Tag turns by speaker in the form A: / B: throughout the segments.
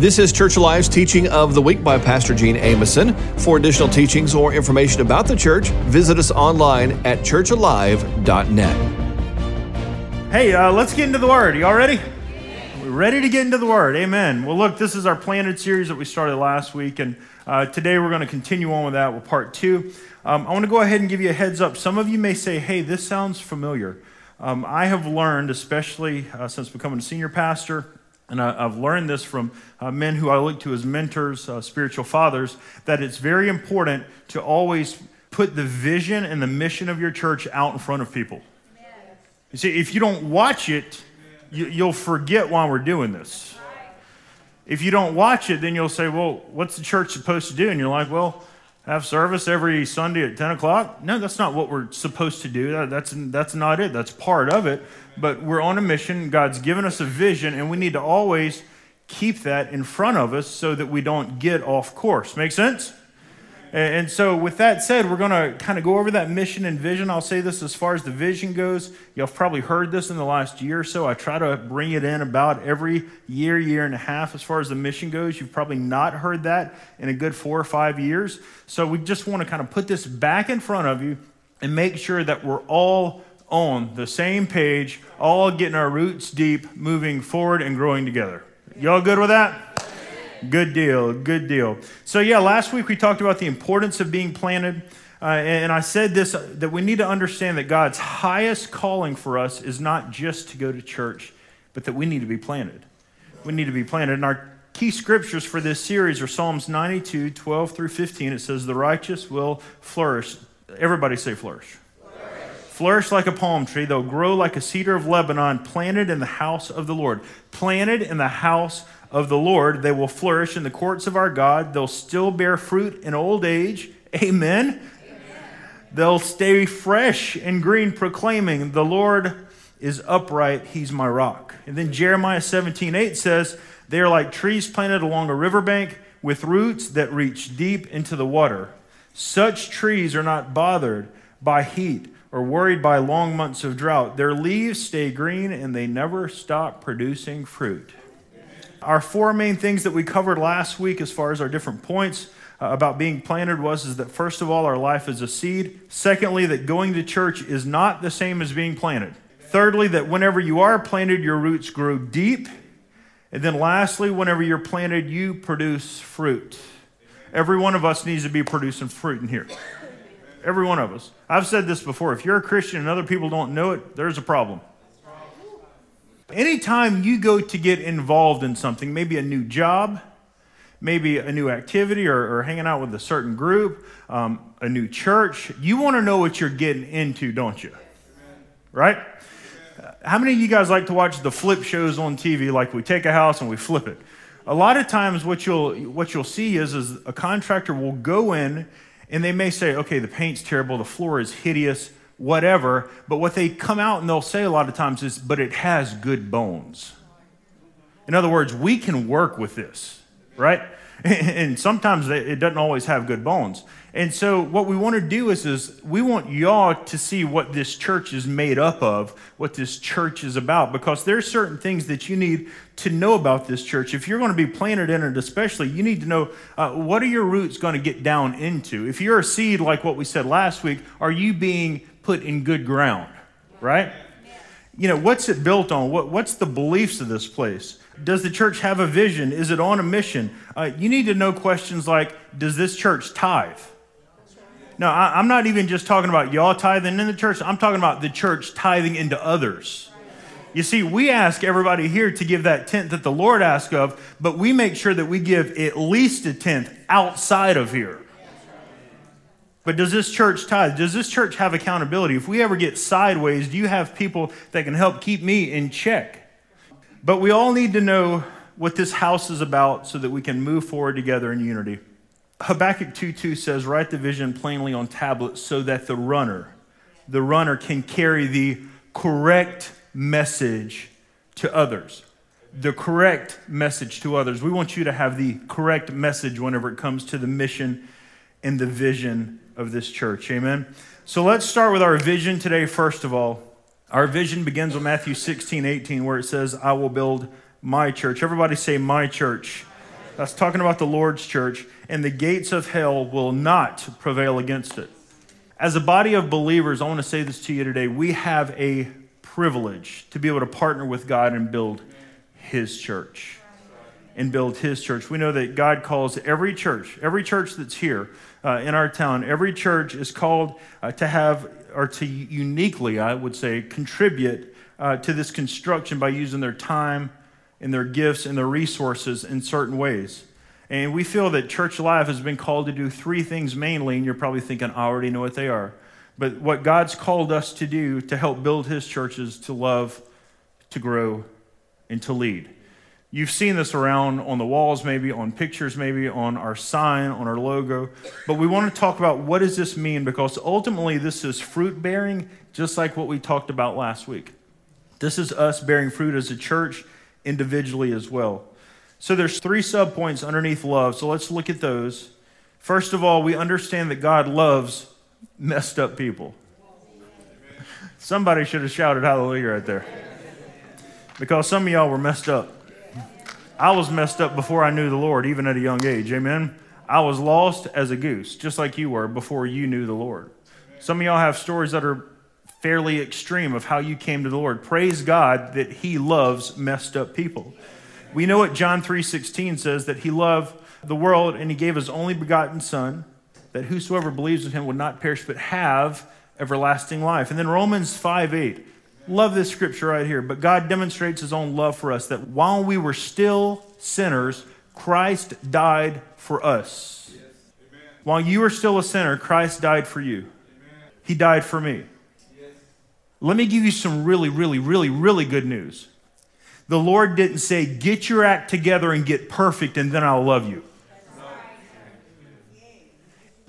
A: This is Church Alive's teaching of the week by Pastor Gene Ameson. For additional teachings or information about the church, visit us online at churchalive.net.
B: Hey, uh, let's get into the Word. You all ready? We're ready to get into the Word. Amen. Well, look, this is our planted series that we started last week, and uh, today we're going to continue on with that with part two. Um, I want to go ahead and give you a heads up. Some of you may say, hey, this sounds familiar. Um, I have learned, especially uh, since becoming a senior pastor, and I, have learned this from uh, men who I look to as mentors, uh, spiritual fathers, that it's very important to always put the vision and the mission of your church out in front of people. You see, if you don't watch it, you, you'll forget why we're doing this. If you don't watch it, then you'll say, well, what's the church supposed to do? And you're like, well, have service every Sunday at 10 o'clock? No, that's not what we're supposed to do. That's, that's not it. That's part of it but we're on a mission. God's given us a vision, and we need to always keep that in front of us so that we don't get off course. Make sense? And so, with that said, we're going to kind of go over that mission and vision. I'll say this as far as the vision goes. You've probably heard this in the last year or so. I try to bring it in about every year, year and a half as far as the mission goes. You've probably not heard that in a good four or five years. So, we just want to kind of put this back in front of you and make sure that we're all on the same page, all getting our roots deep, moving forward and growing together. Y'all good with that? Good deal, good deal. So, yeah, last week we talked about the importance of being planted. Uh, and I said this that we need to understand that God's highest calling for us is not just to go to church, but that we need to be planted. We need to be planted. And our key scriptures for this series are Psalms 92, 12 through 15. It says, The righteous will flourish. Everybody say flourish flourish like a palm tree. They'll grow like a cedar of Lebanon, planted in the house of the Lord. Planted in the house of the Lord, they will flourish in the courts of our God. They'll still bear fruit in old age. Amen. Amen. They'll stay fresh and green, proclaiming, The Lord is upright, He's my rock. And then Jeremiah 17 8 says, They are like trees planted along a riverbank with roots that reach deep into the water. Such trees are not bothered by heat or worried by long months of drought. Their leaves stay green and they never stop producing fruit. Our four main things that we covered last week, as far as our different points uh, about being planted, was is that first of all, our life is a seed. Secondly, that going to church is not the same as being planted. Thirdly, that whenever you are planted, your roots grow deep. And then lastly, whenever you're planted, you produce fruit. Every one of us needs to be producing fruit in here. Every one of us. I've said this before. If you're a Christian and other people don't know it, there's a problem. Anytime you go to get involved in something, maybe a new job, maybe a new activity or, or hanging out with a certain group, um, a new church, you want to know what you're getting into, don't you? Right? How many of you guys like to watch the flip shows on TV? Like we take a house and we flip it. A lot of times, what you'll what you'll see is, is a contractor will go in and they may say, okay, the paint's terrible, the floor is hideous, whatever. But what they come out and they'll say a lot of times is, but it has good bones. In other words, we can work with this, right? And sometimes it doesn't always have good bones. And so, what we want to do is, is we want y'all to see what this church is made up of, what this church is about, because there's certain things that you need to know about this church. If you're going to be planted in it, especially, you need to know uh, what are your roots going to get down into. If you're a seed, like what we said last week, are you being put in good ground, right? You know, what's it built on? What, what's the beliefs of this place? Does the church have a vision? Is it on a mission? Uh, you need to know questions like Does this church tithe? No, I, am not even just talking about y'all tithing in the church. I'm talking about the church tithing into others. You see, we ask everybody here to give that tenth that the Lord asks of, but we make sure that we give at least a tenth outside of here. But does this church tithe? Does this church have accountability? If we ever get sideways, do you have people that can help keep me in check? But we all need to know what this house is about so that we can move forward together in unity. Habakkuk 2:2 says, "Write the vision plainly on tablets so that the runner, the runner can carry the correct message to others." The correct message to others. We want you to have the correct message whenever it comes to the mission and the vision of this church. Amen. So let's start with our vision today first of all. Our vision begins with Matthew 16, 18, where it says, I will build my church. Everybody say, My church. That's talking about the Lord's church, and the gates of hell will not prevail against it. As a body of believers, I want to say this to you today. We have a privilege to be able to partner with God and build His church. And build His church. We know that God calls every church, every church that's here uh, in our town, every church is called uh, to have, or to uniquely, I would say, contribute uh, to this construction by using their time and their gifts and their resources in certain ways. And we feel that Church Alive has been called to do three things mainly, and you're probably thinking, I already know what they are. But what God's called us to do to help build his churches to love, to grow, and to lead. You've seen this around on the walls, maybe on pictures, maybe on our sign, on our logo. But we want to talk about what does this mean because ultimately this is fruit bearing, just like what we talked about last week. This is us bearing fruit as a church individually as well. So there's three subpoints underneath love. So let's look at those. First of all, we understand that God loves messed up people. Somebody should have shouted hallelujah right there. Because some of y'all were messed up. I was messed up before I knew the Lord, even at a young age. Amen. I was lost as a goose, just like you were before you knew the Lord. Some of y'all have stories that are fairly extreme of how you came to the Lord. Praise God that He loves messed up people. We know what John 3:16 says that He loved the world and He gave His only begotten Son, that whosoever believes in Him would not perish but have everlasting life. And then Romans 5:8. Love this scripture right here. But God demonstrates His own love for us that while we were still sinners, Christ died for us. Yes. While you were still a sinner, Christ died for you. Amen. He died for me. Let me give you some really, really, really, really good news. The Lord didn't say, Get your act together and get perfect, and then I'll love you.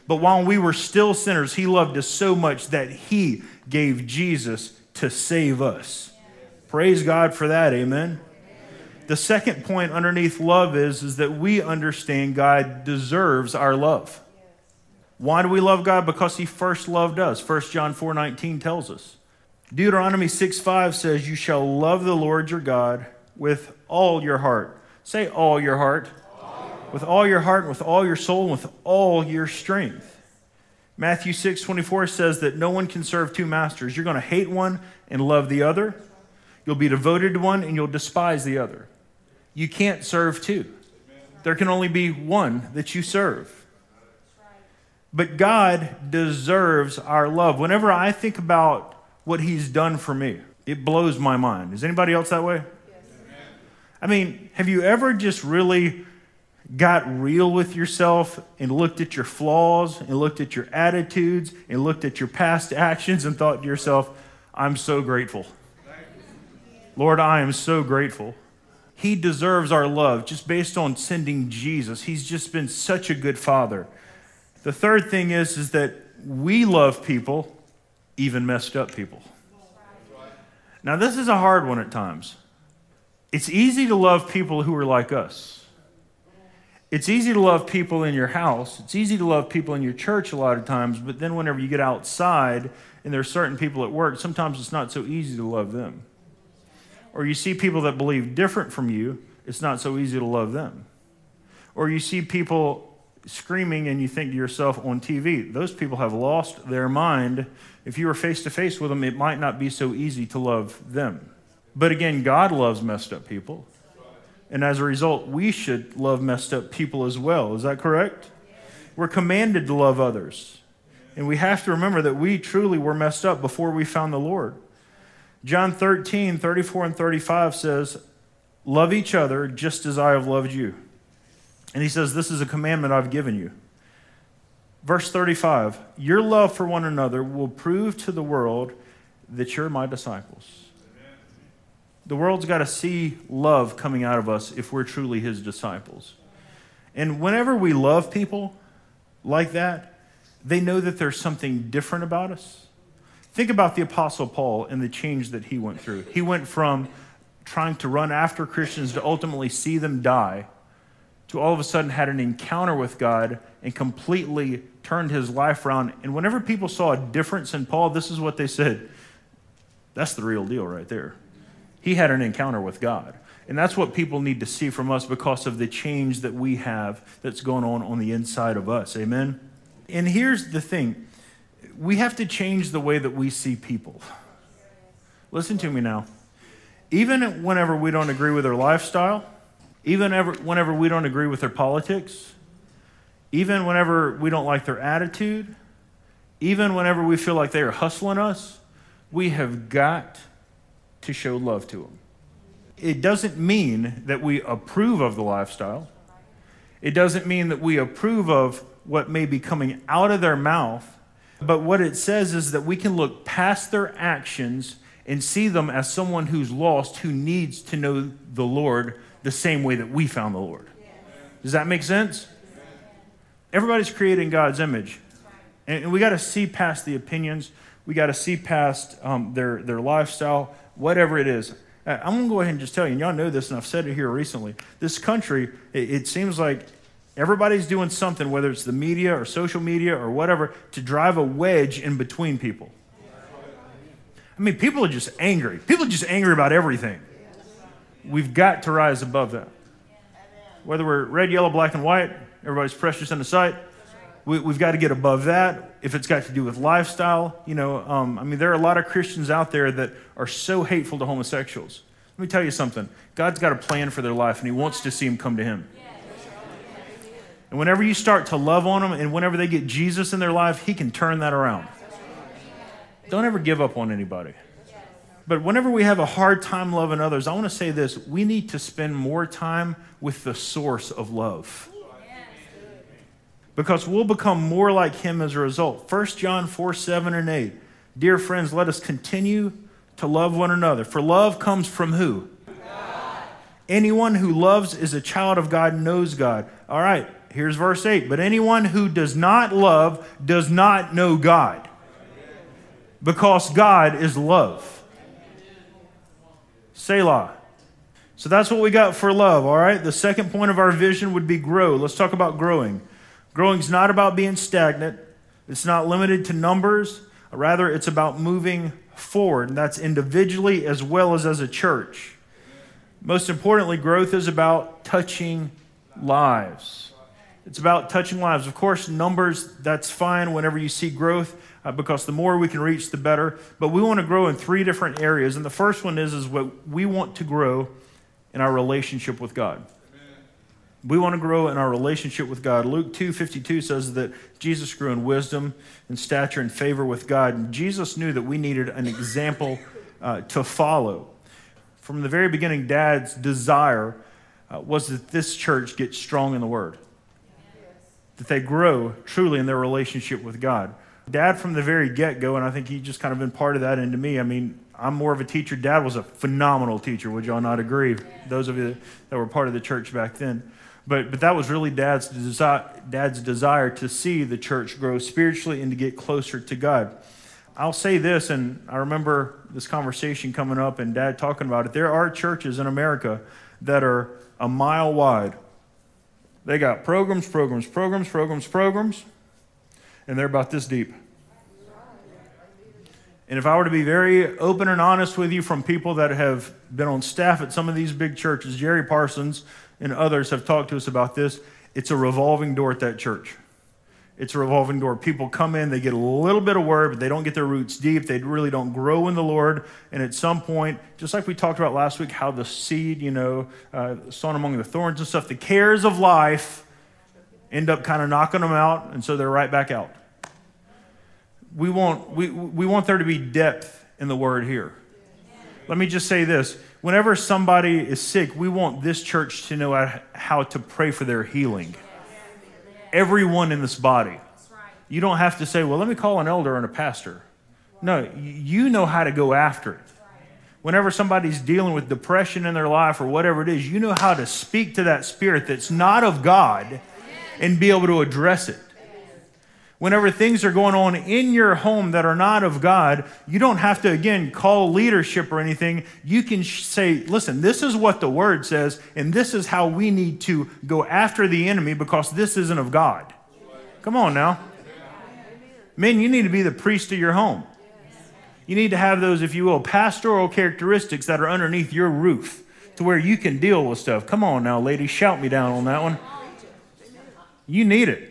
B: But while we were still sinners, He loved us so much that He gave Jesus to save us. Praise God for that. Amen. The second point underneath love is, is that we understand God deserves our love. Why do we love God? Because He first loved us. 1 John 4 19 tells us. Deuteronomy 6 5 says, You shall love the Lord your God with all your heart. Say, all your heart. All. With all your heart, with all your soul, and with all your strength. Matthew 6 24 says that no one can serve two masters. You're going to hate one and love the other. You'll be devoted to one and you'll despise the other. You can't serve two. There can only be one that you serve. But God deserves our love. Whenever I think about what he's done for me. It blows my mind. Is anybody else that way? Yes. I mean, have you ever just really got real with yourself and looked at your flaws and looked at your attitudes and looked at your past actions and thought to yourself, I'm so grateful. Lord, I am so grateful. He deserves our love just based on sending Jesus. He's just been such a good father. The third thing is, is that we love people even messed up people. Now, this is a hard one at times. It's easy to love people who are like us. It's easy to love people in your house. It's easy to love people in your church a lot of times, but then whenever you get outside and there are certain people at work, sometimes it's not so easy to love them. Or you see people that believe different from you, it's not so easy to love them. Or you see people screaming and you think to yourself on TV, those people have lost their mind. If you were face to face with them, it might not be so easy to love them. But again, God loves messed up people. And as a result, we should love messed up people as well. Is that correct? We're commanded to love others. And we have to remember that we truly were messed up before we found the Lord. John 13, 34 and 35 says, Love each other just as I have loved you. And he says, This is a commandment I've given you. Verse 35 Your love for one another will prove to the world that you're my disciples. The world's got to see love coming out of us if we're truly his disciples. And whenever we love people like that, they know that there's something different about us. Think about the Apostle Paul and the change that he went through. He went from trying to run after Christians to ultimately see them die to all of a sudden had an encounter with God and completely turned his life around. And whenever people saw a difference in Paul, this is what they said that's the real deal right there. He had an encounter with God. And that's what people need to see from us because of the change that we have that's going on on the inside of us. Amen? And here's the thing we have to change the way that we see people. Listen to me now. Even whenever we don't agree with their lifestyle, even ever, whenever we don't agree with their politics, even whenever we don't like their attitude, even whenever we feel like they are hustling us, we have got to show love to them. It doesn't mean that we approve of the lifestyle. It doesn't mean that we approve of what may be coming out of their mouth. But what it says is that we can look past their actions and see them as someone who's lost, who needs to know the Lord the same way that we found the Lord. Does that make sense? Everybody's created in God's image. And we got to see past the opinions. We got to see past um, their, their lifestyle, whatever it is. Uh, I'm going to go ahead and just tell you, and y'all know this, and I've said it here recently. This country, it, it seems like everybody's doing something, whether it's the media or social media or whatever, to drive a wedge in between people. I mean, people are just angry. People are just angry about everything. We've got to rise above that. Whether we're red, yellow, black, and white, everybody's precious in the sight. We, have got to get above that. If it's got to do with lifestyle, you know, um, I mean, there are a lot of Christians out there that are so hateful to homosexuals. Let me tell you something God's got a plan for their life, and He wants to see them come to Him. And whenever you start to love on them, and whenever they get Jesus in their life, He can turn that around. Don't ever give up on anybody. But whenever we have a hard time loving others, I want to say this we need to spend more time with the source of love because we'll become more like him as a result. 1 John 4 7 and 8. Dear friends, let us continue to love one another. For love comes from who? God. Anyone who loves is a child of God, and knows God. All right, here's verse 8. But anyone who does not love does not know God, because God is love. Selah. So that's what we got for love, all right? The second point of our vision would be grow. Let's talk about growing. Growing is not about being stagnant, it's not limited to numbers. Rather, it's about moving forward, and that's individually as well as as a church. Most importantly, growth is about touching lives. It's about touching lives. Of course, numbers, that's fine whenever you see growth, uh, because the more we can reach, the better. But we want to grow in three different areas. And the first one is, is what we want to grow in our relationship with God. We want to grow in our relationship with God. Luke 2:52 says that Jesus grew in wisdom and stature and favor with God. And Jesus knew that we needed an example uh, to follow. From the very beginning, Dad's desire uh, was that this church get strong in the Word, that they grow truly in their relationship with God. Dad, from the very get go, and I think he just kind of been part of that into me. I mean, I'm more of a teacher. Dad was a phenomenal teacher. Would y'all not agree? Those of you that were part of the church back then. But, but that was really dad's, desi- dad's desire to see the church grow spiritually and to get closer to God. I'll say this, and I remember this conversation coming up and dad talking about it. There are churches in America that are a mile wide. They got programs, programs, programs, programs, programs, and they're about this deep. And if I were to be very open and honest with you from people that have been on staff at some of these big churches, Jerry Parsons and others have talked to us about this. It's a revolving door at that church. It's a revolving door. People come in, they get a little bit of word, but they don't get their roots deep. They really don't grow in the Lord. And at some point, just like we talked about last week, how the seed, you know, uh, sown among the thorns and stuff, the cares of life end up kind of knocking them out, and so they're right back out. We want, we, we want there to be depth in the word here. Let me just say this whenever somebody is sick, we want this church to know how to pray for their healing. Everyone in this body. You don't have to say, well, let me call an elder and a pastor. No, you know how to go after it. Whenever somebody's dealing with depression in their life or whatever it is, you know how to speak to that spirit that's not of God and be able to address it whenever things are going on in your home that are not of God, you don't have to, again, call leadership or anything. You can say, listen, this is what the word says, and this is how we need to go after the enemy because this isn't of God. Come on now. Men, you need to be the priest of your home. You need to have those, if you will, pastoral characteristics that are underneath your roof to where you can deal with stuff. Come on now, ladies, shout me down on that one. You need it.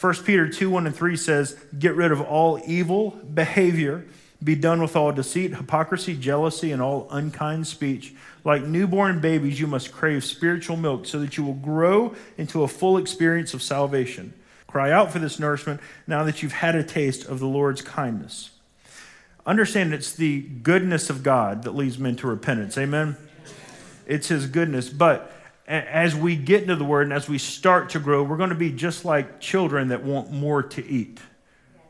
B: 1 Peter 2 1 and 3 says, Get rid of all evil behavior, be done with all deceit, hypocrisy, jealousy, and all unkind speech. Like newborn babies, you must crave spiritual milk so that you will grow into a full experience of salvation. Cry out for this nourishment now that you've had a taste of the Lord's kindness. Understand it's the goodness of God that leads men to repentance. Amen? It's His goodness. But as we get into the Word and as we start to grow, we're going to be just like children that want more to eat.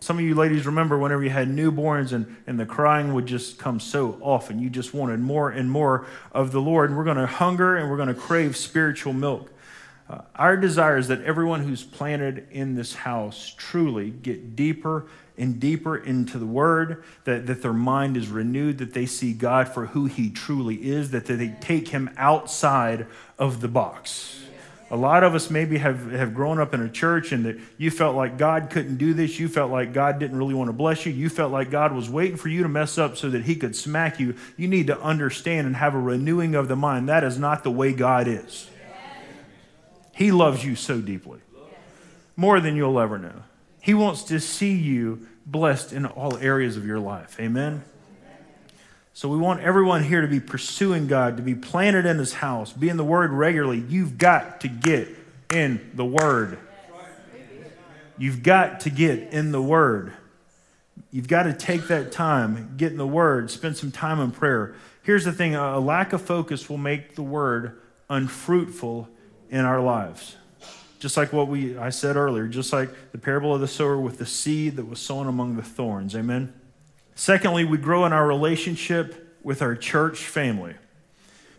B: Some of you ladies remember whenever you had newborns and, and the crying would just come so often. You just wanted more and more of the Lord. We're going to hunger and we're going to crave spiritual milk. Uh, our desire is that everyone who's planted in this house truly get deeper and deeper into the Word, that, that their mind is renewed, that they see God for who He truly is, that they take Him outside of the box. A lot of us maybe have, have grown up in a church and that you felt like God couldn't do this. You felt like God didn't really want to bless you. You felt like God was waiting for you to mess up so that He could smack you. You need to understand and have a renewing of the mind. That is not the way God is. He loves you so deeply, more than you'll ever know. He wants to see you blessed in all areas of your life. Amen. So we want everyone here to be pursuing God, to be planted in his house, be in the word regularly. You've got to get in the word. You've got to get in the word. You've got to take that time, get in the word, spend some time in prayer. Here's the thing a lack of focus will make the word unfruitful in our lives. Just like what we I said earlier, just like the parable of the sower with the seed that was sown among the thorns. Amen. Secondly, we grow in our relationship with our church family.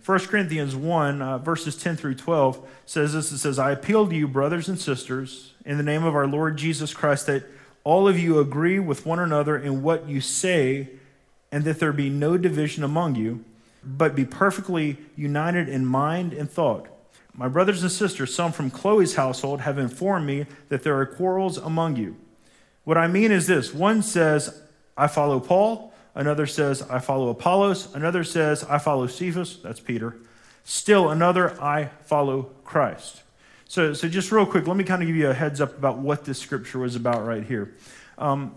B: 1 Corinthians 1, uh, verses 10 through 12 says this It says, I appeal to you, brothers and sisters, in the name of our Lord Jesus Christ, that all of you agree with one another in what you say, and that there be no division among you, but be perfectly united in mind and thought. My brothers and sisters, some from Chloe's household, have informed me that there are quarrels among you. What I mean is this one says, I follow Paul. Another says, I follow Apollos. Another says, I follow Cephas. That's Peter. Still another, I follow Christ. So, so just real quick, let me kind of give you a heads up about what this scripture was about right here. Um,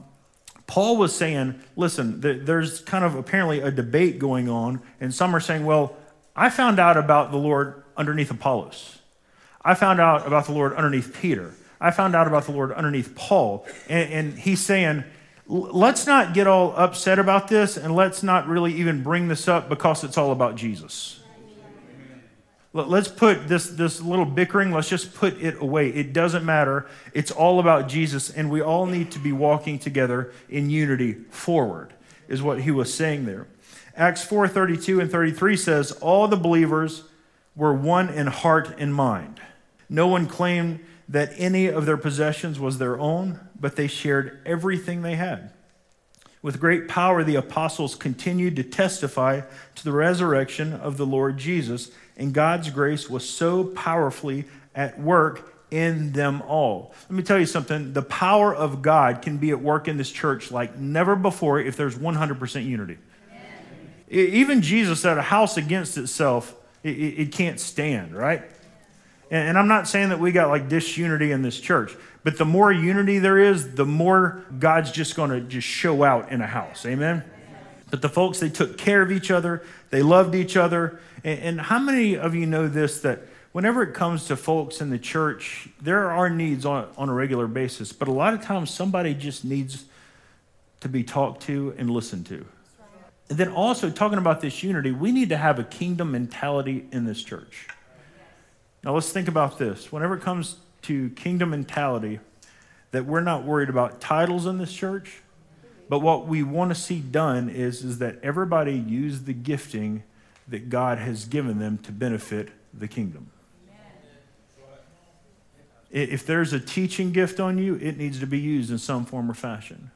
B: Paul was saying, listen, there's kind of apparently a debate going on, and some are saying, well, I found out about the Lord underneath Apollos. I found out about the Lord underneath Peter. I found out about the Lord underneath Paul. And, and he's saying, let's not get all upset about this and let's not really even bring this up because it's all about Jesus. Let's put this, this little bickering, let's just put it away. It doesn't matter. It's all about Jesus, and we all need to be walking together in unity forward, is what he was saying there. Acts 4 32 and 33 says, All the believers were one in heart and mind. No one claimed that any of their possessions was their own, but they shared everything they had. With great power, the apostles continued to testify to the resurrection of the Lord Jesus, and God's grace was so powerfully at work in them all. Let me tell you something the power of God can be at work in this church like never before if there's 100% unity. Even Jesus said a house against itself, it, it can't stand, right? And, and I'm not saying that we got like disunity in this church, but the more unity there is, the more God's just going to just show out in a house. Amen? But the folks, they took care of each other, they loved each other. And, and how many of you know this that whenever it comes to folks in the church, there are needs on, on a regular basis, but a lot of times somebody just needs to be talked to and listened to. And then also, talking about this unity, we need to have a kingdom mentality in this church. Now, let's think about this. Whenever it comes to kingdom mentality, that we're not worried about titles in this church, but what we want to see done is, is that everybody use the gifting that God has given them to benefit the kingdom. If there's a teaching gift on you, it needs to be used in some form or fashion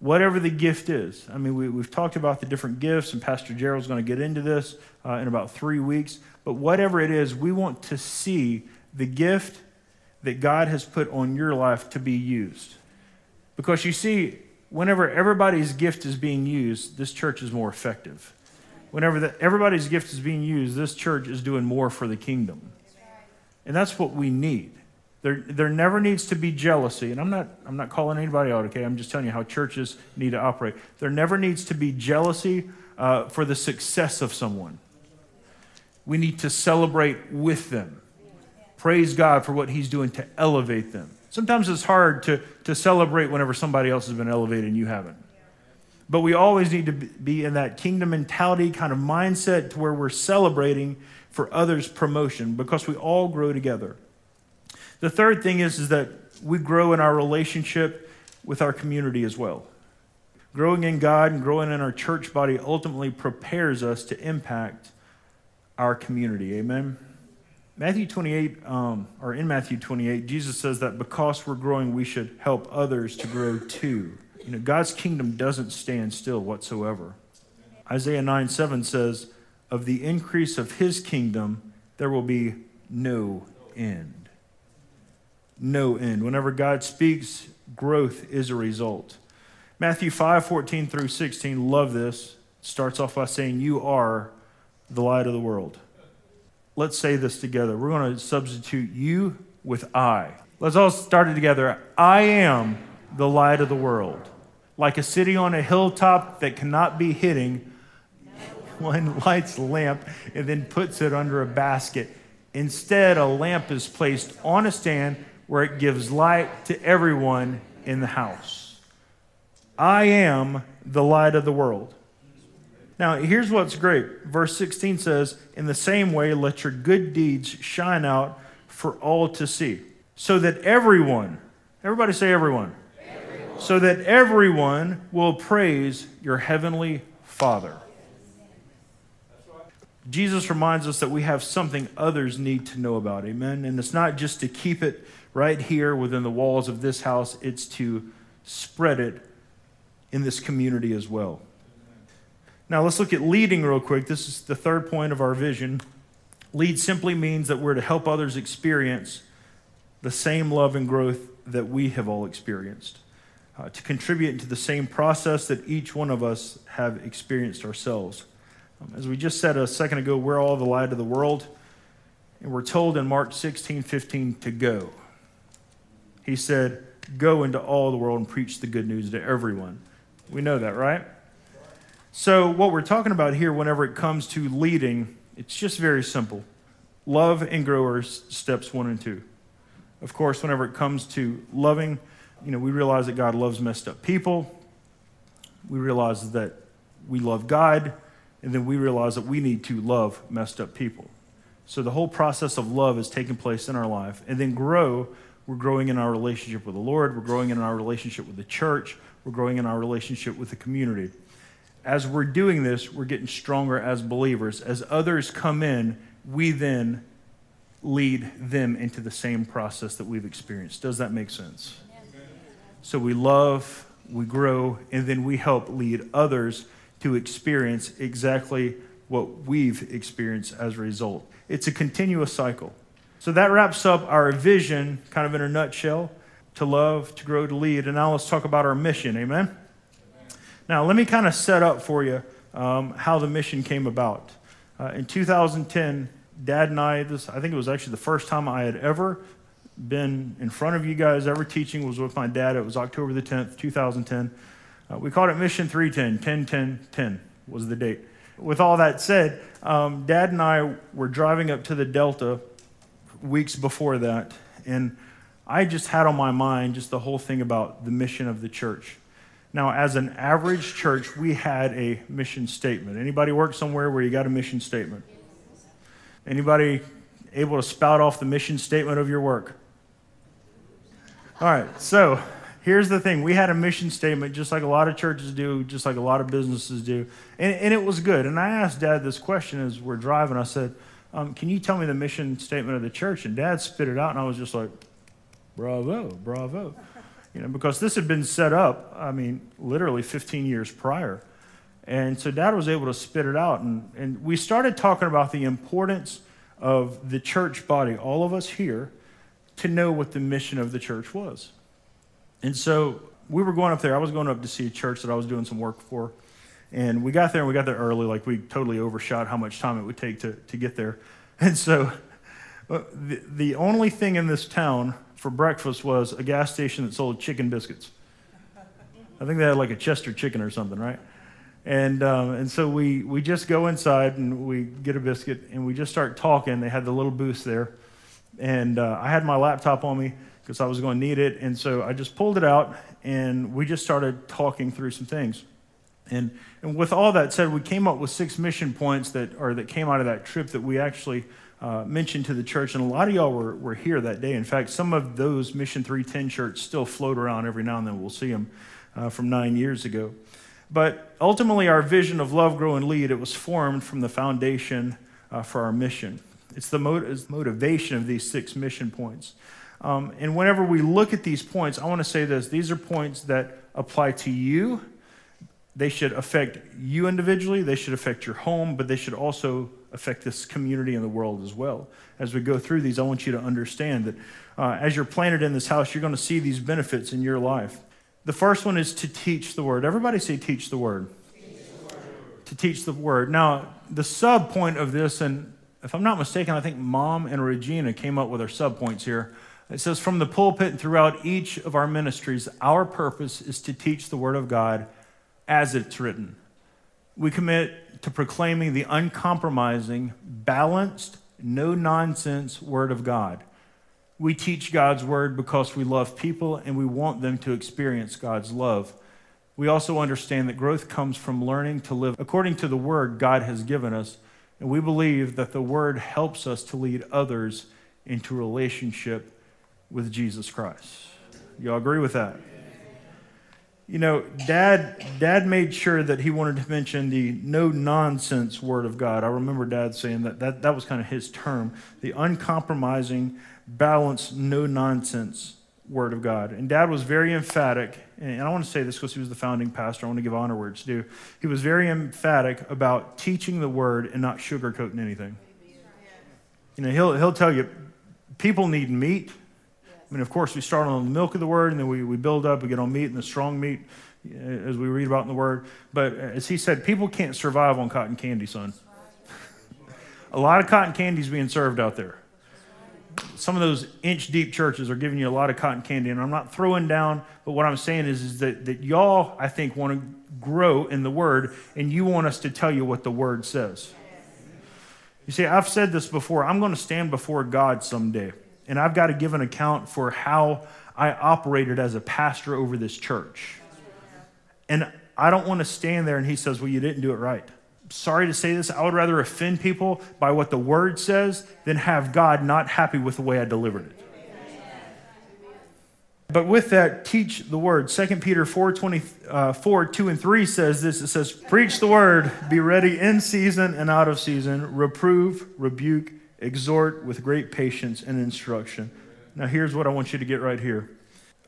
B: whatever the gift is. I mean, we, have talked about the different gifts, and Pastor Gerald's going to get into this uh, in about three weeks. But whatever it is, we want to see the gift that God has put on your life to be used. Because you see, whenever everybody's gift is being used, this church is more effective. whenever the, everybody's gift is being used, this church is doing more for the kingdom. And that's what we need. There, there never needs to be jealousy. And I'm not, I'm not calling anybody out, okay? I'm just telling you how churches need to operate. There never needs to be jealousy uh, for the success of someone. We need to celebrate with them. Praise God for what He's doing to elevate them. Sometimes it's hard to, to celebrate whenever somebody else has been elevated and you haven't. But we always need to be in that kingdom mentality kind of mindset to where we're celebrating for others' promotion because we all grow together. The third thing is, is that we grow in our relationship with our community as well. Growing in God and growing in our church body ultimately prepares us to impact our community. Amen. Matthew 28, um, or in Matthew 28, Jesus says that because we're growing, we should help others to grow too. You know, God's kingdom doesn't stand still whatsoever. Isaiah 9 7 says, Of the increase of his kingdom, there will be no end. No end. Whenever God speaks, growth is a result. Matthew 5 14 through 16, love this, starts off by saying, You are the light of the world. Let's say this together. We're going to substitute you with I. Let's all start it together. I am the light of the world. Like a city on a hilltop that cannot be hidden, one lights a lamp and then puts it under a basket. Instead, a lamp is placed on a stand where it gives light to everyone in the house. I am the light of the world. Now, here's what's great. Verse 16 says, In the same way, let your good deeds shine out for all to see, so that everyone, everybody say everyone, so that everyone will praise your heavenly Father. Jesus reminds us that we have something others need to know about. Amen. And it's not just to keep it right here within the walls of this house, it's to spread it in this community as well. Now, let's look at leading real quick. This is the third point of our vision. Lead simply means that we're to help others experience the same love and growth that we have all experienced uh, to contribute to the same process that each one of us have experienced ourselves. Um, as we just said a second ago, we're all the light of the world, and we're told in Mark 16 15 to go. He said, Go into all the world and preach the good news to everyone. We know that, right? So, what we're talking about here, whenever it comes to leading, it's just very simple love and growers, steps one and two. Of course, whenever it comes to loving, you know, we realize that God loves messed up people. We realize that we love God, and then we realize that we need to love messed up people. So the whole process of love is taking place in our life. And then grow, we're growing in our relationship with the Lord, we're growing in our relationship with the church, we're growing in our relationship with the community. As we're doing this, we're getting stronger as believers. As others come in, we then lead them into the same process that we've experienced. Does that make sense? So we love, we grow, and then we help lead others to experience exactly what we've experienced as a result. It's a continuous cycle. So that wraps up our vision, kind of in a nutshell to love, to grow, to lead. And now let's talk about our mission. Amen? Now, let me kind of set up for you um, how the mission came about. Uh, in 2010, Dad and I, this I think it was actually the first time I had ever been in front of you guys ever teaching was with my dad. It was October the 10th, 2010. Uh, we called it Mission 310, 10 10 10 was the date. With all that said, um, Dad and I were driving up to the Delta weeks before that, and I just had on my mind just the whole thing about the mission of the church. Now, as an average church, we had a mission statement. Anybody work somewhere where you got a mission statement? Anybody able to spout off the mission statement of your work? All right, so here's the thing we had a mission statement just like a lot of churches do just like a lot of businesses do and, and it was good and i asked dad this question as we're driving i said um, can you tell me the mission statement of the church and dad spit it out and i was just like bravo bravo you know because this had been set up i mean literally 15 years prior and so dad was able to spit it out and, and we started talking about the importance of the church body all of us here to know what the mission of the church was. And so we were going up there. I was going up to see a church that I was doing some work for. And we got there and we got there early, like we totally overshot how much time it would take to, to get there. And so uh, the, the only thing in this town for breakfast was a gas station that sold chicken biscuits. I think they had like a Chester chicken or something, right? And, um, and so we, we just go inside and we get a biscuit and we just start talking. They had the little booth there. And uh, I had my laptop on me because I was going to need it. And so I just pulled it out and we just started talking through some things. And, and with all that said, we came up with six mission points that, or that came out of that trip that we actually uh, mentioned to the church. And a lot of y'all were, were here that day. In fact, some of those Mission 310 shirts still float around every now and then. We'll see them uh, from nine years ago. But ultimately, our vision of love, grow, and lead, it was formed from the foundation uh, for our mission. It's the mot- motivation of these six mission points. Um, and whenever we look at these points, I want to say this these are points that apply to you. They should affect you individually, they should affect your home, but they should also affect this community and the world as well. As we go through these, I want you to understand that uh, as you're planted in this house, you're going to see these benefits in your life. The first one is to teach the word. Everybody say, teach the word. Teach the word. To teach the word. Now, the sub point of this, and if I'm not mistaken, I think Mom and Regina came up with our sub points here. It says, from the pulpit and throughout each of our ministries, our purpose is to teach the word of God as it's written. We commit to proclaiming the uncompromising, balanced, no nonsense word of God. We teach God's word because we love people and we want them to experience God's love. We also understand that growth comes from learning to live according to the word God has given us. And we believe that the word helps us to lead others into relationship with Jesus Christ. Y'all agree with that? You know, dad dad made sure that he wanted to mention the no nonsense word of God. I remember dad saying that that, that was kind of his term, the uncompromising balanced, no nonsense Word of God. And Dad was very emphatic, and I want to say this because he was the founding pastor. I want to give honor where it's due. He was very emphatic about teaching the Word and not sugarcoating anything. You know, he'll, he'll tell you people need meat. I mean, of course, we start on the milk of the Word, and then we, we build up, we get on meat and the strong meat, uh, as we read about in the Word. But as he said, people can't survive on cotton candy, son. A lot of cotton candy is being served out there some of those inch deep churches are giving you a lot of cotton candy, and I'm not throwing down, but what I'm saying is, is that, that y'all, I think, want to grow in the Word, and you want us to tell you what the Word says. You see, I've said this before. I'm going to stand before God someday, and I've got to give an account for how I operated as a pastor over this church. And I don't want to stand there and he says, Well, you didn't do it right sorry to say this, I would rather offend people by what the word says than have God not happy with the way I delivered it. But with that, teach the word. 2 Peter 4, 24, uh, 2 and 3 says this. It says, Preach the word, be ready in season and out of season, reprove, rebuke, exhort with great patience and instruction. Now, here's what I want you to get right here.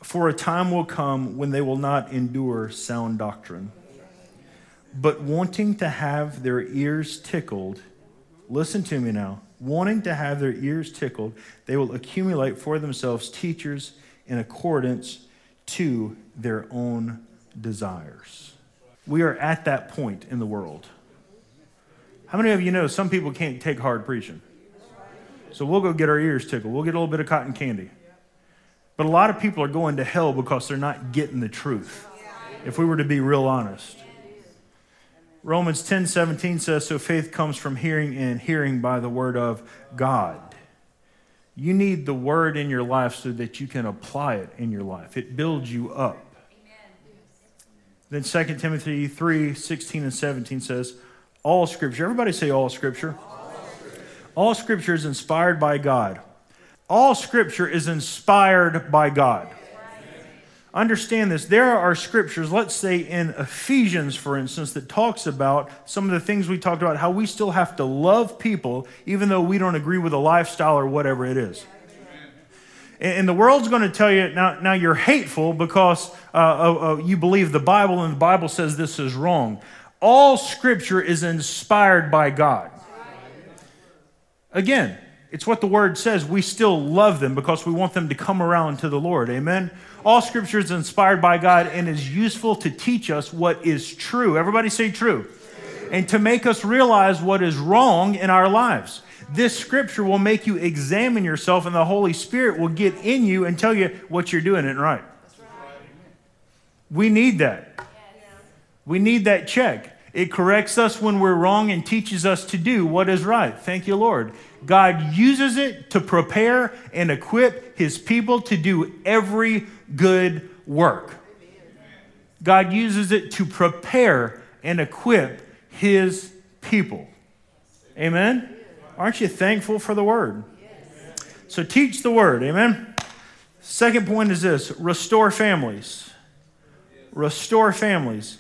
B: For a time will come when they will not endure sound doctrine but wanting to have their ears tickled, listen to me now, wanting to have their ears tickled, they will accumulate for themselves teachers in accordance to their own desires. We are at that point in the world. How many of you know some people can't take hard preaching? So we'll go get our ears tickled. We'll get a little bit of cotton candy. But a lot of people are going to hell because they're not getting the truth, if we were to be real honest. Romans 10 17 says, So faith comes from hearing, and hearing by the word of God. You need the word in your life so that you can apply it in your life. It builds you up. Then 2 Timothy 3 16 and 17 says, All scripture, everybody say all scripture. All all scripture is inspired by God. All scripture is inspired by God understand this. There are scriptures, let's say in Ephesians, for instance, that talks about some of the things we talked about, how we still have to love people even though we don't agree with a lifestyle or whatever it is. And the world's going to tell you now, now you're hateful because uh, uh, uh, you believe the Bible and the Bible says this is wrong. All scripture is inspired by God. Again, it's what the word says. We still love them because we want them to come around to the Lord. Amen. All scripture is inspired by God and is useful to teach us what is true. Everybody say true. And to make us realize what is wrong in our lives. This scripture will make you examine yourself, and the Holy Spirit will get in you and tell you what you're doing it right. We need that. We need that check. It corrects us when we're wrong and teaches us to do what is right. Thank you, Lord. God uses it to prepare and equip his people to do every good work. God uses it to prepare and equip his people. Amen? Aren't you thankful for the word? So teach the word. Amen? Second point is this restore families. Restore families.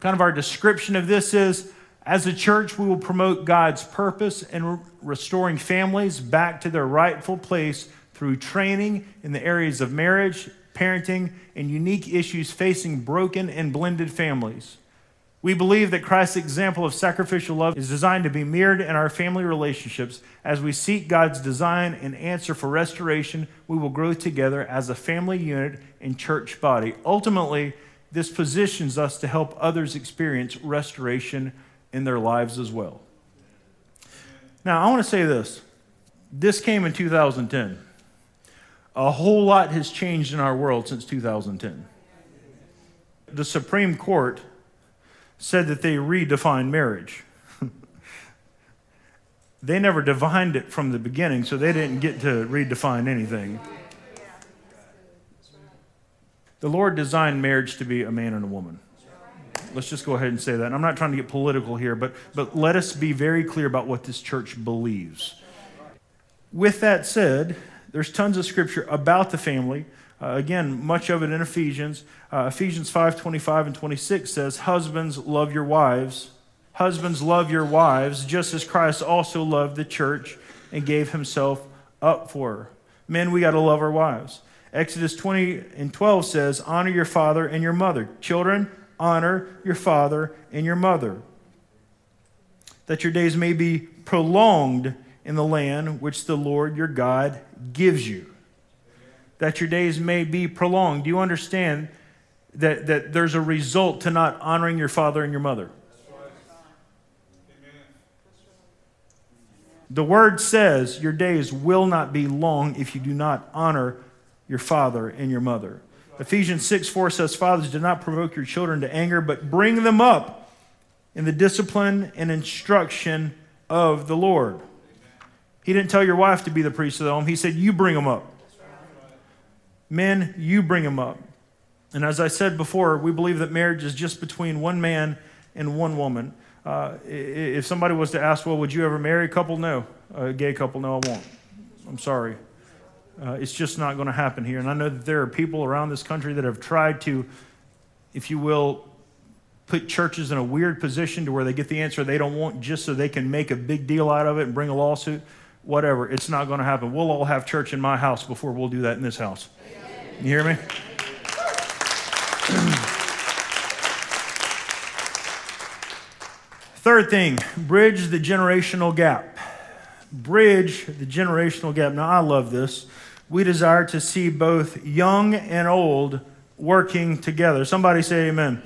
B: Kind of our description of this is as a church, we will promote God's purpose in restoring families back to their rightful place through training in the areas of marriage, parenting, and unique issues facing broken and blended families. We believe that Christ's example of sacrificial love is designed to be mirrored in our family relationships. As we seek God's design and answer for restoration, we will grow together as a family unit and church body. Ultimately, this positions us to help others experience restoration in their lives as well. Now, I want to say this. This came in 2010. A whole lot has changed in our world since 2010. The Supreme Court said that they redefined marriage. they never defined it from the beginning, so they didn't get to redefine anything. The Lord designed marriage to be a man and a woman. Let's just go ahead and say that. And I'm not trying to get political here, but, but let us be very clear about what this church believes. With that said, there's tons of scripture about the family. Uh, again, much of it in Ephesians. Uh, Ephesians 5 25 and 26 says, Husbands, love your wives. Husbands, love your wives, just as Christ also loved the church and gave himself up for her. Men, we got to love our wives. Exodus 20 and 12 says, Honor your father and your mother. Children, honor your father and your mother, that your days may be prolonged in the land which the Lord your God gives you. That your days may be prolonged. Do you understand that, that there's a result to not honoring your father and your mother? The word says your days will not be long if you do not honor your father and your mother. Ephesians 6 4 says, Fathers, do not provoke your children to anger, but bring them up in the discipline and instruction of the Lord. He didn't tell your wife to be the priest of the home. He said, You bring them up. Men, you bring them up. And as I said before, we believe that marriage is just between one man and one woman. Uh, if somebody was to ask, well, would you ever marry a couple? No. A gay couple? No, I won't. I'm sorry. Uh, it's just not going to happen here. And I know that there are people around this country that have tried to, if you will, put churches in a weird position to where they get the answer they don't want just so they can make a big deal out of it and bring a lawsuit. Whatever. It's not going to happen. We'll all have church in my house before we'll do that in this house. You hear me? Third thing, bridge the generational gap. Bridge the generational gap. Now, I love this we desire to see both young and old working together. Somebody say amen.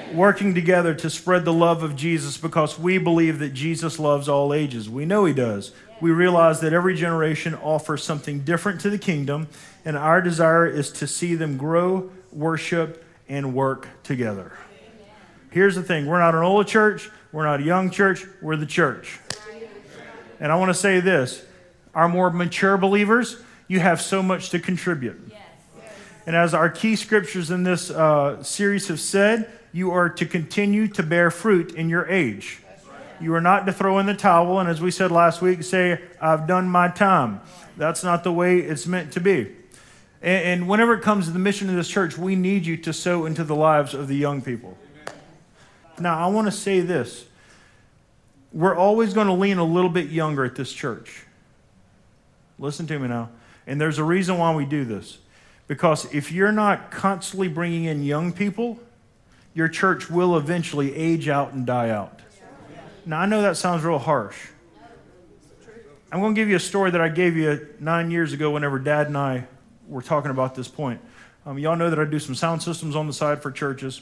B: amen. Working together to spread the love of Jesus because we believe that Jesus loves all ages. We know he does. We realize that every generation offers something different to the kingdom, and our desire is to see them grow, worship, and work together. Here's the thing we're not an old church, we're not a young church, we're the church. And I want to say this our more mature believers, you have so much to contribute. And as our key scriptures in this uh, series have said, you are to continue to bear fruit in your age. You are not to throw in the towel and, as we said last week, say, I've done my time. That's not the way it's meant to be. And, and whenever it comes to the mission of this church, we need you to sow into the lives of the young people. Now, I want to say this we're always going to lean a little bit younger at this church. Listen to me now. And there's a reason why we do this. Because if you're not constantly bringing in young people, your church will eventually age out and die out. Now, I know that sounds real harsh. I'm going to give you a story that I gave you nine years ago whenever Dad and I were talking about this point. Um, y'all know that I do some sound systems on the side for churches.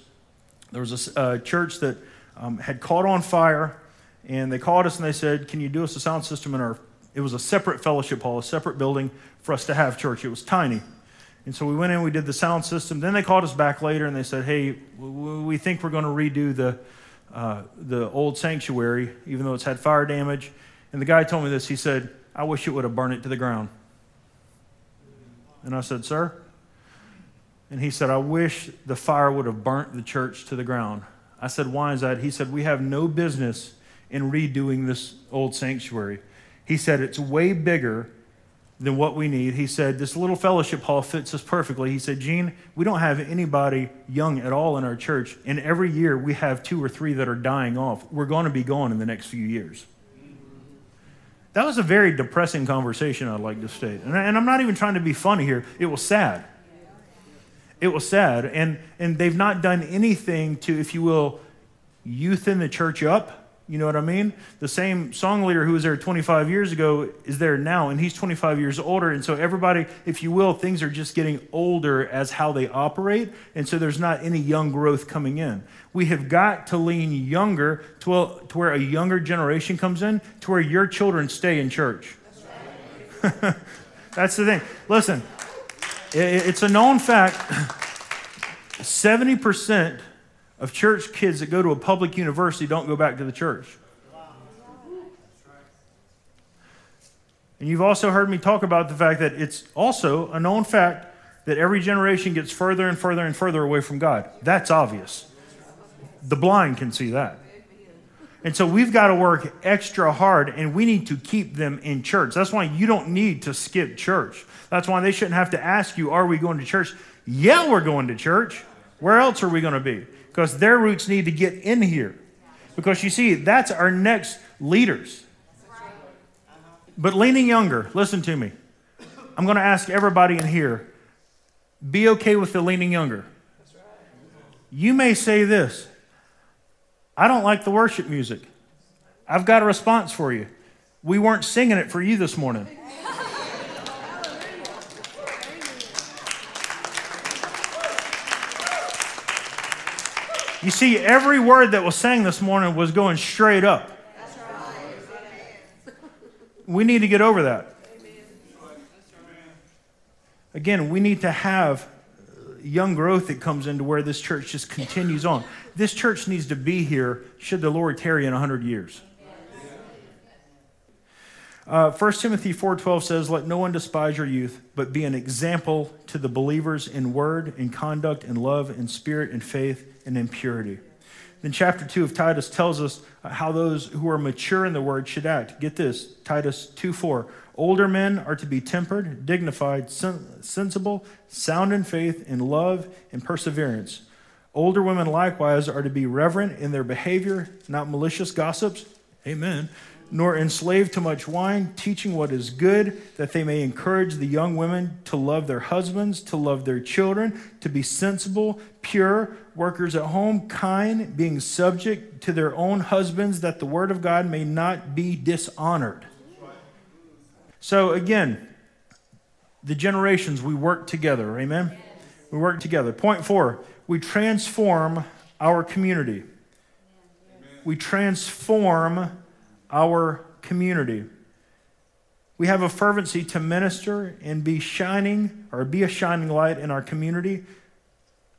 B: There was a uh, church that um, had caught on fire, and they called us and they said, Can you do us a sound system in our. It was a separate fellowship hall, a separate building for us to have church. It was tiny. And so we went in, we did the sound system. Then they called us back later and they said, Hey, we think we're going to redo the, uh, the old sanctuary, even though it's had fire damage. And the guy told me this. He said, I wish it would have burned it to the ground. And I said, Sir? And he said, I wish the fire would have burnt the church to the ground. I said, Why is that? He said, We have no business in redoing this old sanctuary. He said, It's way bigger than what we need. He said, This little fellowship hall fits us perfectly. He said, Gene, we don't have anybody young at all in our church. And every year we have two or three that are dying off. We're going to be gone in the next few years. That was a very depressing conversation, I'd like to state. And, I'm not even trying to be funny here. It was sad. It was sad. And, and they've not done anything to, if you will, youthen the church up you know what I mean? The same song leader who was there 25 years ago is there now, and he's 25 years older. And so, everybody, if you will, things are just getting older as how they operate. And so, there's not any young growth coming in. We have got to lean younger to, a, to where a younger generation comes in, to where your children stay in church. That's. That's the thing. Listen, it, it's a known fact 70% of church kids that go to a public university don't go back to the church. And you've also heard me talk about the fact that it's also a known fact that every generation gets further and further and further away from God. That's obvious. The blind can see that. And so we've got to work extra hard and we need to keep them in church. That's why you don't need to skip church. That's why they shouldn't have to ask you, Are we going to church? Yeah, we're going to church. Where else are we going to be? Because their roots need to get in here. Because you see, that's our next leaders. But leaning younger, listen to me. I'm going to ask everybody in here be okay with the leaning younger. You may say this I don't like the worship music. I've got a response for you. We weren't singing it for you this morning. You see, every word that was sang this morning was going straight up. We need to get over that. Again, we need to have young growth that comes into where this church just continues on. This church needs to be here should the Lord tarry in 100 years. Uh, 1 Timothy 4.12 says, Let no one despise your youth, but be an example to the believers in word, in conduct, in love, in spirit, in faith, and impurity. Then, chapter 2 of Titus tells us uh, how those who are mature in the word should act. Get this Titus 2 4. Older men are to be tempered, dignified, sen- sensible, sound in faith, in love, and perseverance. Older women likewise are to be reverent in their behavior, not malicious gossips. Amen nor enslaved to much wine, teaching what is good, that they may encourage the young women to love their husbands, to love their children, to be sensible, pure, workers at home, kind, being subject to their own husbands, that the word of God may not be dishonored. So, again, the generations, we work together. Amen? We work together. Point four, we transform our community. We transform our community. We have a fervency to minister and be shining or be a shining light in our community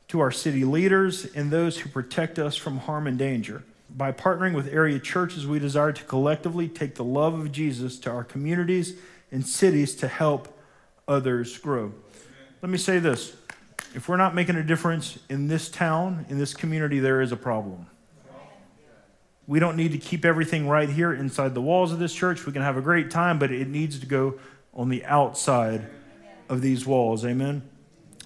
B: to our city leaders and those who protect us from harm and danger. By partnering with area churches, we desire to collectively take the love of Jesus to our communities and cities to help others grow. Let me say this if we're not making a difference in this town, in this community, there is a problem. We don't need to keep everything right here inside the walls of this church. We can have a great time, but it needs to go on the outside of these walls. Amen.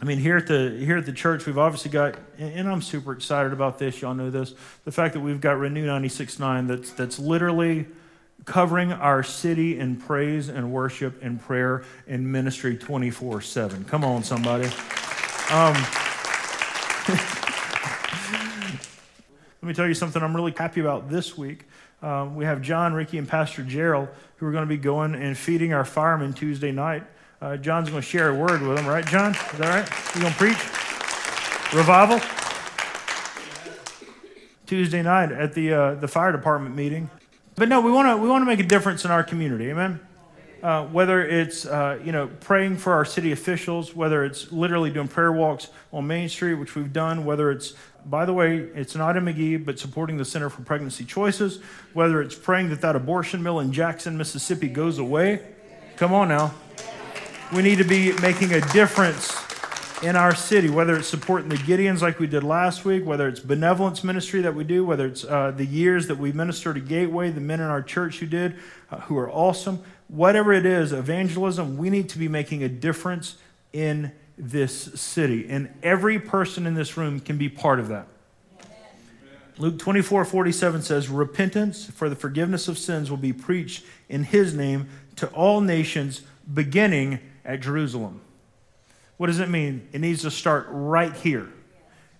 B: I mean, here at the here at the church, we've obviously got, and I'm super excited about this. Y'all know this. The fact that we've got Renew 96.9 that's that's literally covering our city in praise and worship and prayer and ministry 24/7. Come on, somebody. Um, Let me tell you something I'm really happy about this week. Um, we have John, Ricky, and Pastor Gerald who are going to be going and feeding our firemen Tuesday night. Uh, John's going to share a word with them, right, John? Is that right? You going to preach? Revival? Tuesday night at the, uh, the fire department meeting. But no, we want to we want to make a difference in our community. Amen. Uh, whether it's uh, you know praying for our city officials, whether it's literally doing prayer walks on Main Street, which we've done, whether it's by the way, it's not in McGehee, but supporting the Center for Pregnancy Choices, whether it's praying that that abortion mill in Jackson, Mississippi goes away. Come on now. We need to be making a difference in our city, whether it's supporting the Gideons like we did last week, whether it's benevolence ministry that we do, whether it's uh, the years that we minister to Gateway, the men in our church who did, uh, who are awesome. Whatever it is, evangelism, we need to be making a difference in this city. And every person in this room can be part of that. Luke 24 47 says, Repentance for the forgiveness of sins will be preached in his name to all nations, beginning at Jerusalem. What does it mean? It needs to start right here.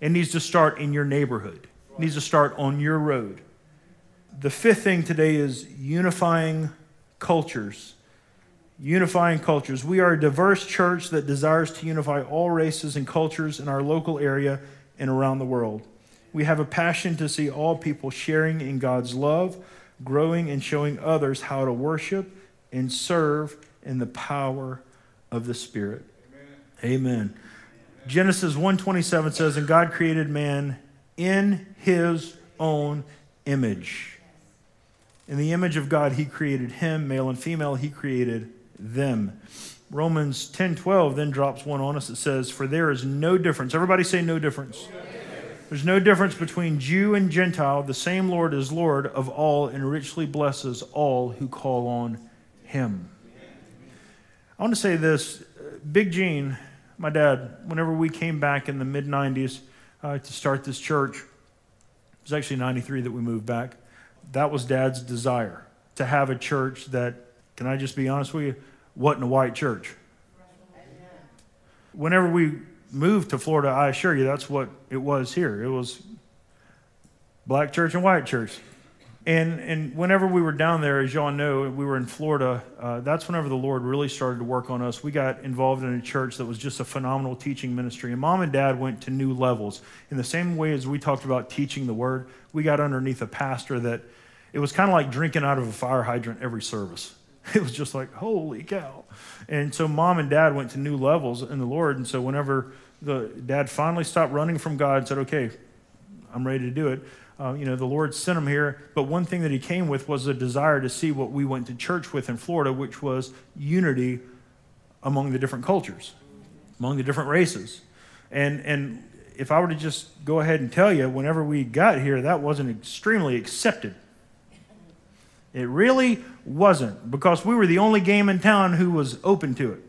B: It needs to start in your neighborhood. It needs to start on your road. The fifth thing today is unifying cultures. Unifying cultures. We are a diverse church that desires to unify all races and cultures in our local area and around the world. We have a passion to see all people sharing in God's love, growing and showing others how to worship and serve in the power of the Spirit. Amen. Genesis 1:27 says and God created man in his own image. In the image of God he created him, male and female he created them. Romans 10:12 then drops one on us that says for there is no difference. Everybody say no difference. There's no difference between Jew and Gentile. The same Lord is Lord of all and richly blesses all who call on him. I want to say this Big Gene my dad, whenever we came back in the mid 90s uh, to start this church, it was actually 93 that we moved back. That was dad's desire to have a church that, can I just be honest with you, wasn't a white church. Whenever we moved to Florida, I assure you that's what it was here. It was black church and white church. And, and whenever we were down there, as y'all know, we were in Florida, uh, that's whenever the Lord really started to work on us. We got involved in a church that was just a phenomenal teaching ministry. And mom and dad went to new levels. In the same way as we talked about teaching the word, we got underneath a pastor that it was kind of like drinking out of a fire hydrant every service. It was just like, holy cow. And so mom and dad went to new levels in the Lord. And so whenever the dad finally stopped running from God and said, okay, I'm ready to do it uh, you know, the Lord sent him here. But one thing that he came with was a desire to see what we went to church with in Florida, which was unity among the different cultures, among the different races. And, and if I were to just go ahead and tell you, whenever we got here, that wasn't extremely accepted. It really wasn't, because we were the only game in town who was open to it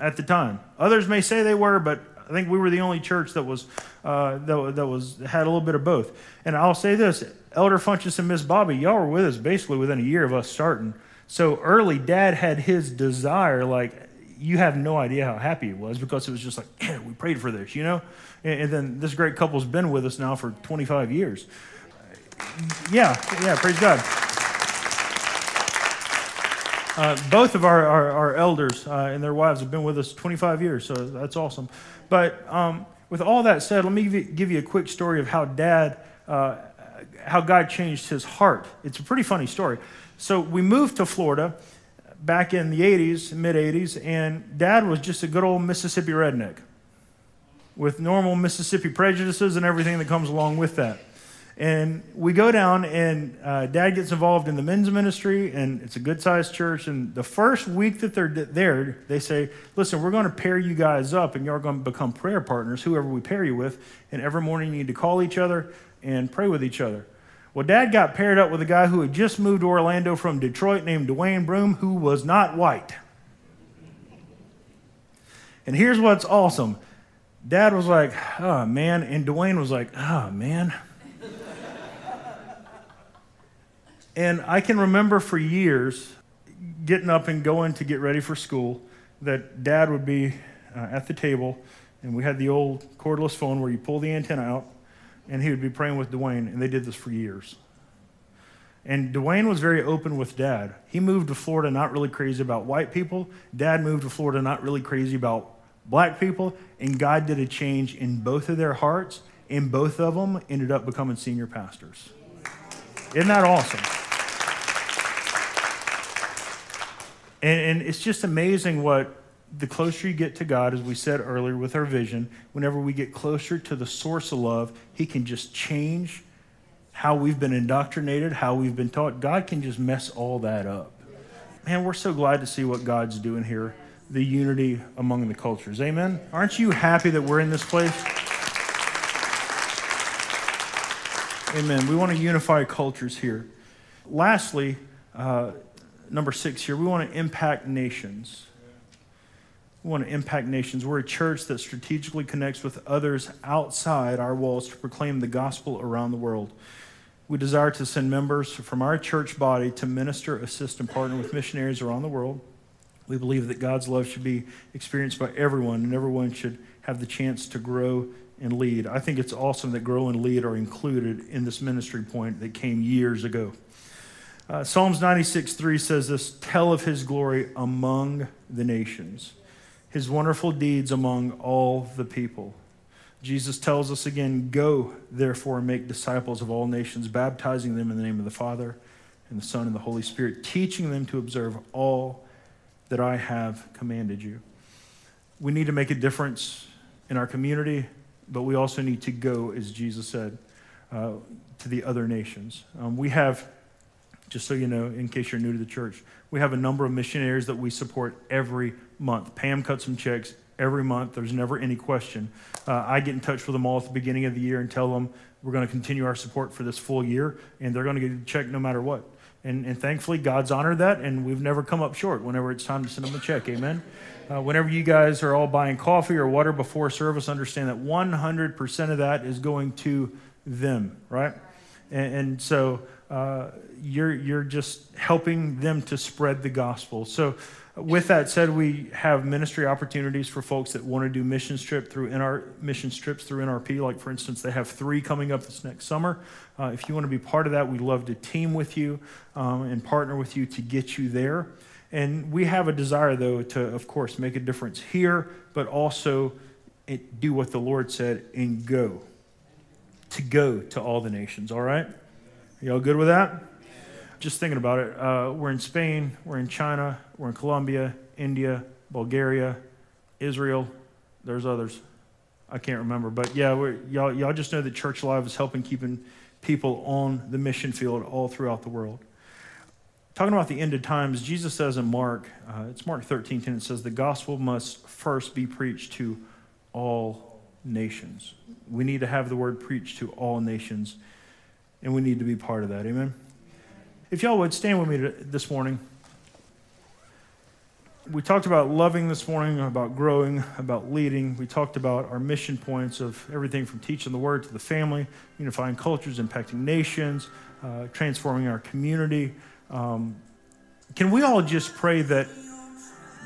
B: at the time. Others may say they were, but I think we were the only church that was uh, that, that was had a little bit of both. And I'll say this: Elder Funchess and Miss Bobby, y'all were with us basically within a year of us starting. So early, Dad had his desire. Like you have no idea how happy he was because it was just like yeah, we prayed for this, you know. And, and then this great couple's been with us now for 25 years. Yeah, yeah, praise God. Uh, both of our, our, our elders uh, and their wives have been with us 25 years, so that's awesome. But um, with all that said, let me give you a quick story of how dad, uh, how God changed his heart. It's a pretty funny story. So we moved to Florida back in the 80s, mid 80s, and dad was just a good old Mississippi redneck with normal Mississippi prejudices and everything that comes along with that. And we go down, and uh, dad gets involved in the men's ministry, and it's a good sized church. And the first week that they're there, they say, Listen, we're going to pair you guys up, and you're going to become prayer partners, whoever we pair you with. And every morning you need to call each other and pray with each other. Well, dad got paired up with a guy who had just moved to Orlando from Detroit named Dwayne Broom, who was not white. And here's what's awesome dad was like, Oh, man. And Dwayne was like, Oh, man. And I can remember for years getting up and going to get ready for school that dad would be uh, at the table and we had the old cordless phone where you pull the antenna out and he would be praying with Dwayne, and they did this for years. And Dwayne was very open with dad. He moved to Florida not really crazy about white people. Dad moved to Florida not really crazy about black people. And God did a change in both of their hearts, and both of them ended up becoming senior pastors. Isn't that awesome? And, and it's just amazing what the closer you get to God, as we said earlier with our vision, whenever we get closer to the source of love, He can just change how we've been indoctrinated, how we've been taught. God can just mess all that up. Man, we're so glad to see what God's doing here the unity among the cultures. Amen? Aren't you happy that we're in this place? Amen. We want to unify cultures here. Lastly, uh, number six here, we want to impact nations. We want to impact nations. We're a church that strategically connects with others outside our walls to proclaim the gospel around the world. We desire to send members from our church body to minister, assist, and partner with missionaries around the world. We believe that God's love should be experienced by everyone, and everyone should have the chance to grow and lead. I think it's awesome that grow and lead are included in this ministry point that came years ago. Uh, Psalms 96 3 says this Tell of his glory among the nations, his wonderful deeds among all the people. Jesus tells us again, Go, therefore, and make disciples of all nations, baptizing them in the name of the Father and the Son and the Holy Spirit, teaching them to observe all that I have commanded you. We need to make a difference in our community, but we also need to go, as Jesus said, uh, to the other nations. Um, we have, just so you know, in case you're new to the church, we have a number of missionaries that we support every month. Pam cuts some checks every month. There's never any question. Uh, I get in touch with them all at the beginning of the year and tell them we're going to continue our support for this full year, and they're going to get a check no matter what. And, and thankfully, God's honored that, and we've never come up short whenever it's time to send them a check. Amen. Uh, whenever you guys are all buying coffee or water before service, understand that 100% of that is going to them, right? And, and so uh, you're, you're just helping them to spread the gospel. So with that said, we have ministry opportunities for folks that want to do mission trip through NR mission trips through NRP. Like for instance, they have three coming up this next summer. Uh, if you want to be part of that, we'd love to team with you um, and partner with you to get you there. And we have a desire, though, to of course make a difference here, but also it, do what the Lord said and go. To go to all the nations. All right, y'all good with that? Just thinking about it, uh, we're in Spain, we're in China, we're in Colombia, India, Bulgaria, Israel. There's others. I can't remember. But yeah, y'all, y'all just know that Church Alive is helping keeping people on the mission field all throughout the world. Talking about the end of times, Jesus says in Mark, uh, it's Mark 13, 10, it says, the gospel must first be preached to all nations. We need to have the word preached to all nations, and we need to be part of that. Amen? If y'all would stand with me this morning. We talked about loving this morning, about growing, about leading. We talked about our mission points of everything from teaching the word to the family, unifying cultures, impacting nations, uh, transforming our community. Um, can we all just pray that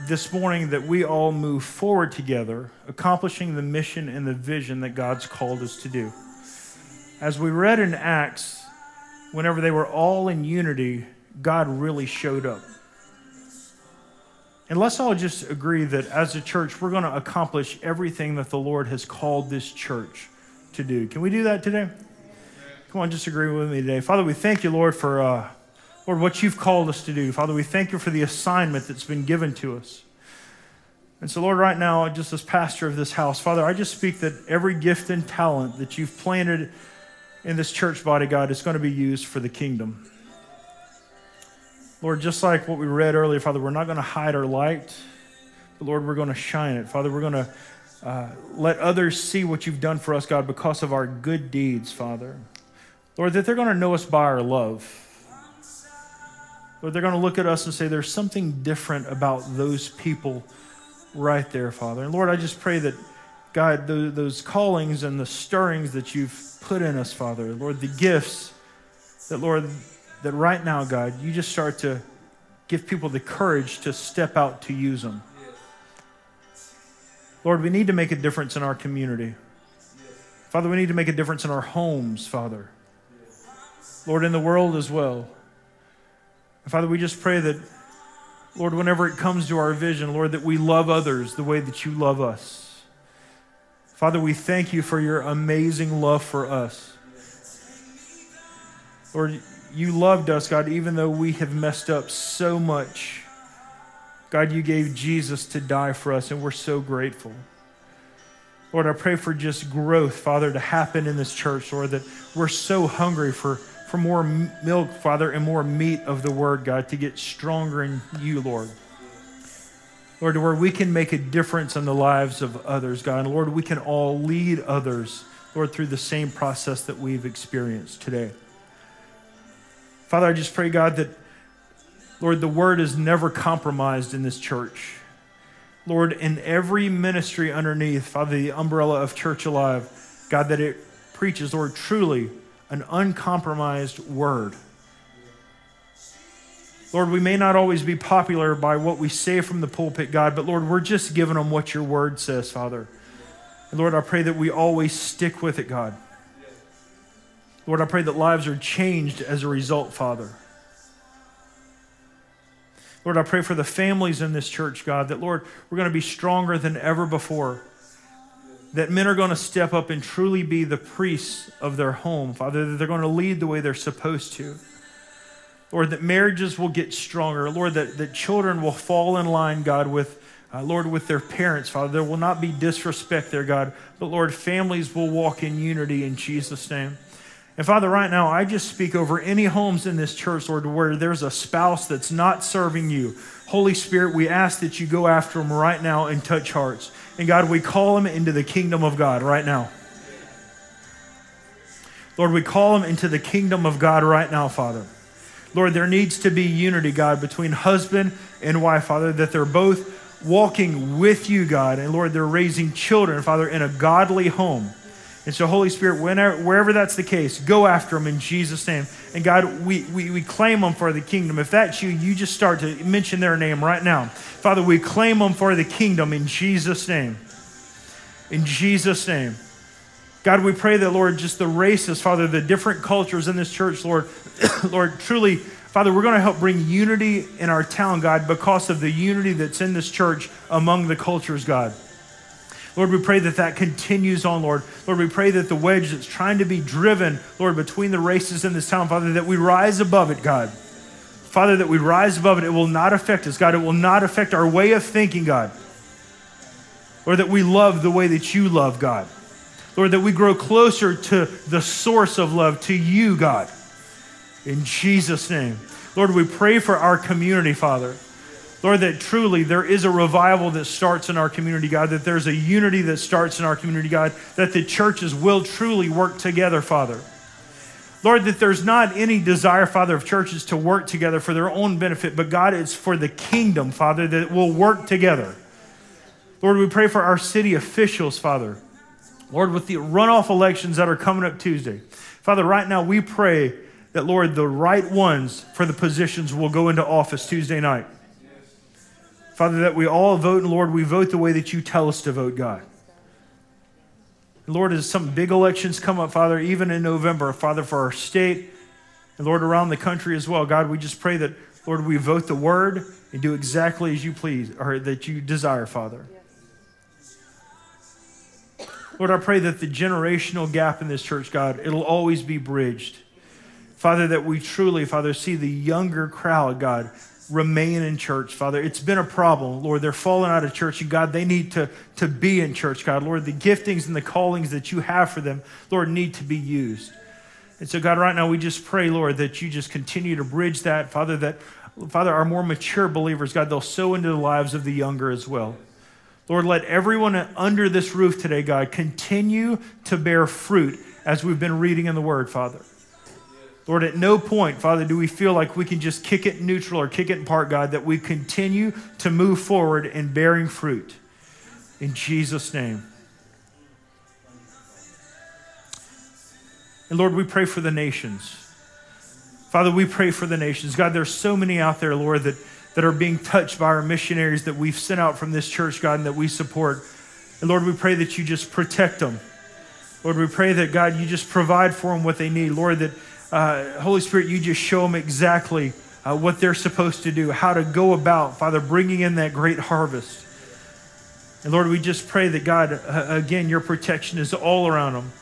B: this morning that we all move forward together, accomplishing the mission and the vision that God's called us to do? As we read in Acts, whenever they were all in unity, God really showed up. And let's all just agree that as a church, we're going to accomplish everything that the Lord has called this church to do. Can we do that today? Come on, just agree with me today. Father, we thank you, Lord, for uh, Lord what you've called us to do. Father, we thank you for the assignment that's been given to us. And so, Lord, right now, just as pastor of this house, Father, I just speak that every gift and talent that you've planted in this church body, God, is going to be used for the kingdom. Lord, just like what we read earlier, Father, we're not going to hide our light, but Lord, we're going to shine it. Father, we're going to uh, let others see what you've done for us, God, because of our good deeds, Father. Lord, that they're going to know us by our love. Lord, they're going to look at us and say, there's something different about those people right there, Father. And Lord, I just pray that, God, those callings and the stirrings that you've put in us, Father. Lord, the gifts that, Lord, that right now, God, you just start to give people the courage to step out to use them. Lord, we need to make a difference in our community. Father, we need to make a difference in our homes, Father. Lord, in the world as well. And Father, we just pray that, Lord, whenever it comes to our vision, Lord, that we love others the way that you love us. Father, we thank you for your amazing love for us. Lord, you loved us, God, even though we have messed up so much. God, you gave Jesus to die for us, and we're so grateful. Lord, I pray for just growth, Father, to happen in this church, Lord, that we're so hungry for, for more milk, Father, and more meat of the word, God, to get stronger in you, Lord. Lord, to where we can make a difference in the lives of others, God. And Lord, we can all lead others, Lord, through the same process that we've experienced today. Father, I just pray, God, that, Lord, the word is never compromised in this church. Lord, in every ministry underneath, Father, the umbrella of Church Alive, God, that it preaches, Lord, truly an uncompromised word. Lord, we may not always be popular by what we say from the pulpit, God, but Lord, we're just giving them what your word says, Father. And Lord, I pray that we always stick with it, God. Lord, I pray that lives are changed as a result, Father. Lord, I pray for the families in this church, God, that, Lord, we're going to be stronger than ever before. That men are going to step up and truly be the priests of their home, Father, that they're going to lead the way they're supposed to. Lord, that marriages will get stronger. Lord, that, that children will fall in line, God, with, uh, Lord, with their parents, Father. There will not be disrespect there, God, but Lord, families will walk in unity in Jesus' name. And Father, right now, I just speak over any homes in this church, Lord, where there's a spouse that's not serving you. Holy Spirit, we ask that you go after them right now and touch hearts. And God, we call them into the kingdom of God right now. Lord, we call them into the kingdom of God right now, Father. Lord, there needs to be unity, God, between husband and wife, Father, that they're both walking with you, God. And Lord, they're raising children, Father, in a godly home. And so, Holy Spirit, whenever, wherever that's the case, go after them in Jesus' name. And God, we, we, we claim them for the kingdom. If that's you, you just start to mention their name right now. Father, we claim them for the kingdom in Jesus' name. In Jesus' name. God, we pray that, Lord, just the races, Father, the different cultures in this church, Lord, Lord, truly, Father, we're going to help bring unity in our town, God, because of the unity that's in this church among the cultures, God. Lord, we pray that that continues on, Lord. Lord, we pray that the wedge that's trying to be driven, Lord, between the races in this town, Father, that we rise above it, God. Father, that we rise above it. It will not affect us, God. It will not affect our way of thinking, God. Or that we love the way that you love, God. Lord, that we grow closer to the source of love, to you, God. In Jesus' name. Lord, we pray for our community, Father. Lord, that truly there is a revival that starts in our community, God, that there's a unity that starts in our community, God, that the churches will truly work together, Father. Lord, that there's not any desire, Father, of churches to work together for their own benefit, but God, it's for the kingdom, Father, that will work together. Lord, we pray for our city officials, Father. Lord, with the runoff elections that are coming up Tuesday, Father, right now we pray that, Lord, the right ones for the positions will go into office Tuesday night. Father, that we all vote, and Lord, we vote the way that you tell us to vote, God. Lord, as some big elections come up, Father, even in November, Father, for our state, and Lord, around the country as well, God, we just pray that, Lord, we vote the word and do exactly as you please, or that you desire, Father. Lord, I pray that the generational gap in this church, God, it'll always be bridged. Father, that we truly, Father, see the younger crowd, God, remain in church, Father. It's been a problem, Lord. They're falling out of church, and God, they need to, to be in church, God. Lord, the giftings and the callings that you have for them, Lord, need to be used. And so, God, right now we just pray, Lord, that you just continue to bridge that, Father, that, Father, our more mature believers, God, they'll sow into the lives of the younger as well. Lord, let everyone under this roof today, God, continue to bear fruit as we've been reading in the Word, Father. Lord, at no point, Father, do we feel like we can just kick it neutral or kick it in part, God, that we continue to move forward in bearing fruit. In Jesus' name. And Lord, we pray for the nations. Father, we pray for the nations. God, there's so many out there, Lord, that, that are being touched by our missionaries that we've sent out from this church, God, and that we support. And Lord, we pray that you just protect them. Lord, we pray that, God, you just provide for them what they need. Lord, that uh, Holy Spirit, you just show them exactly uh, what they're supposed to do, how to go about, Father, bringing in that great harvest. And Lord, we just pray that, God, uh, again, your protection is all around them.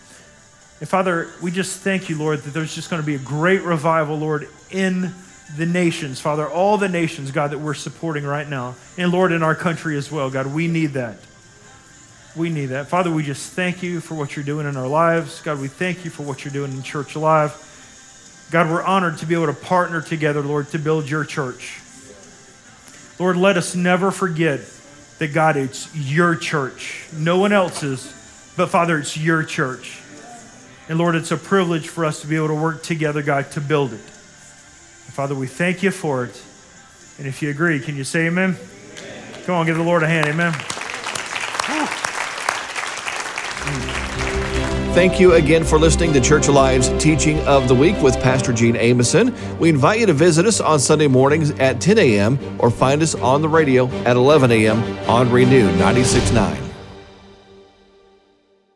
B: And Father, we just thank you, Lord, that there's just going to be a great revival, Lord, in the nations, Father, all the nations, God, that we're supporting right now. And Lord, in our country as well, God, we need that. We need that. Father, we just thank you for what you're doing in our lives. God, we thank you for what you're doing in Church Alive. God, we're honored to be able to partner together, Lord, to build your church. Lord, let us never forget that, God, it's your church, no one else's, but Father, it's your church. And Lord, it's a privilege for us to be able to work together, God, to build it. Father, we thank you for it. And if you agree, can you say amen? amen. Come on, give the Lord a hand. Amen.
A: Thank you again for listening to Church Alive's Teaching of the Week with Pastor Gene Ameson. We invite you to visit us on Sunday mornings at 10 a.m. or find us on the radio at 11 a.m. on Renew 96.9.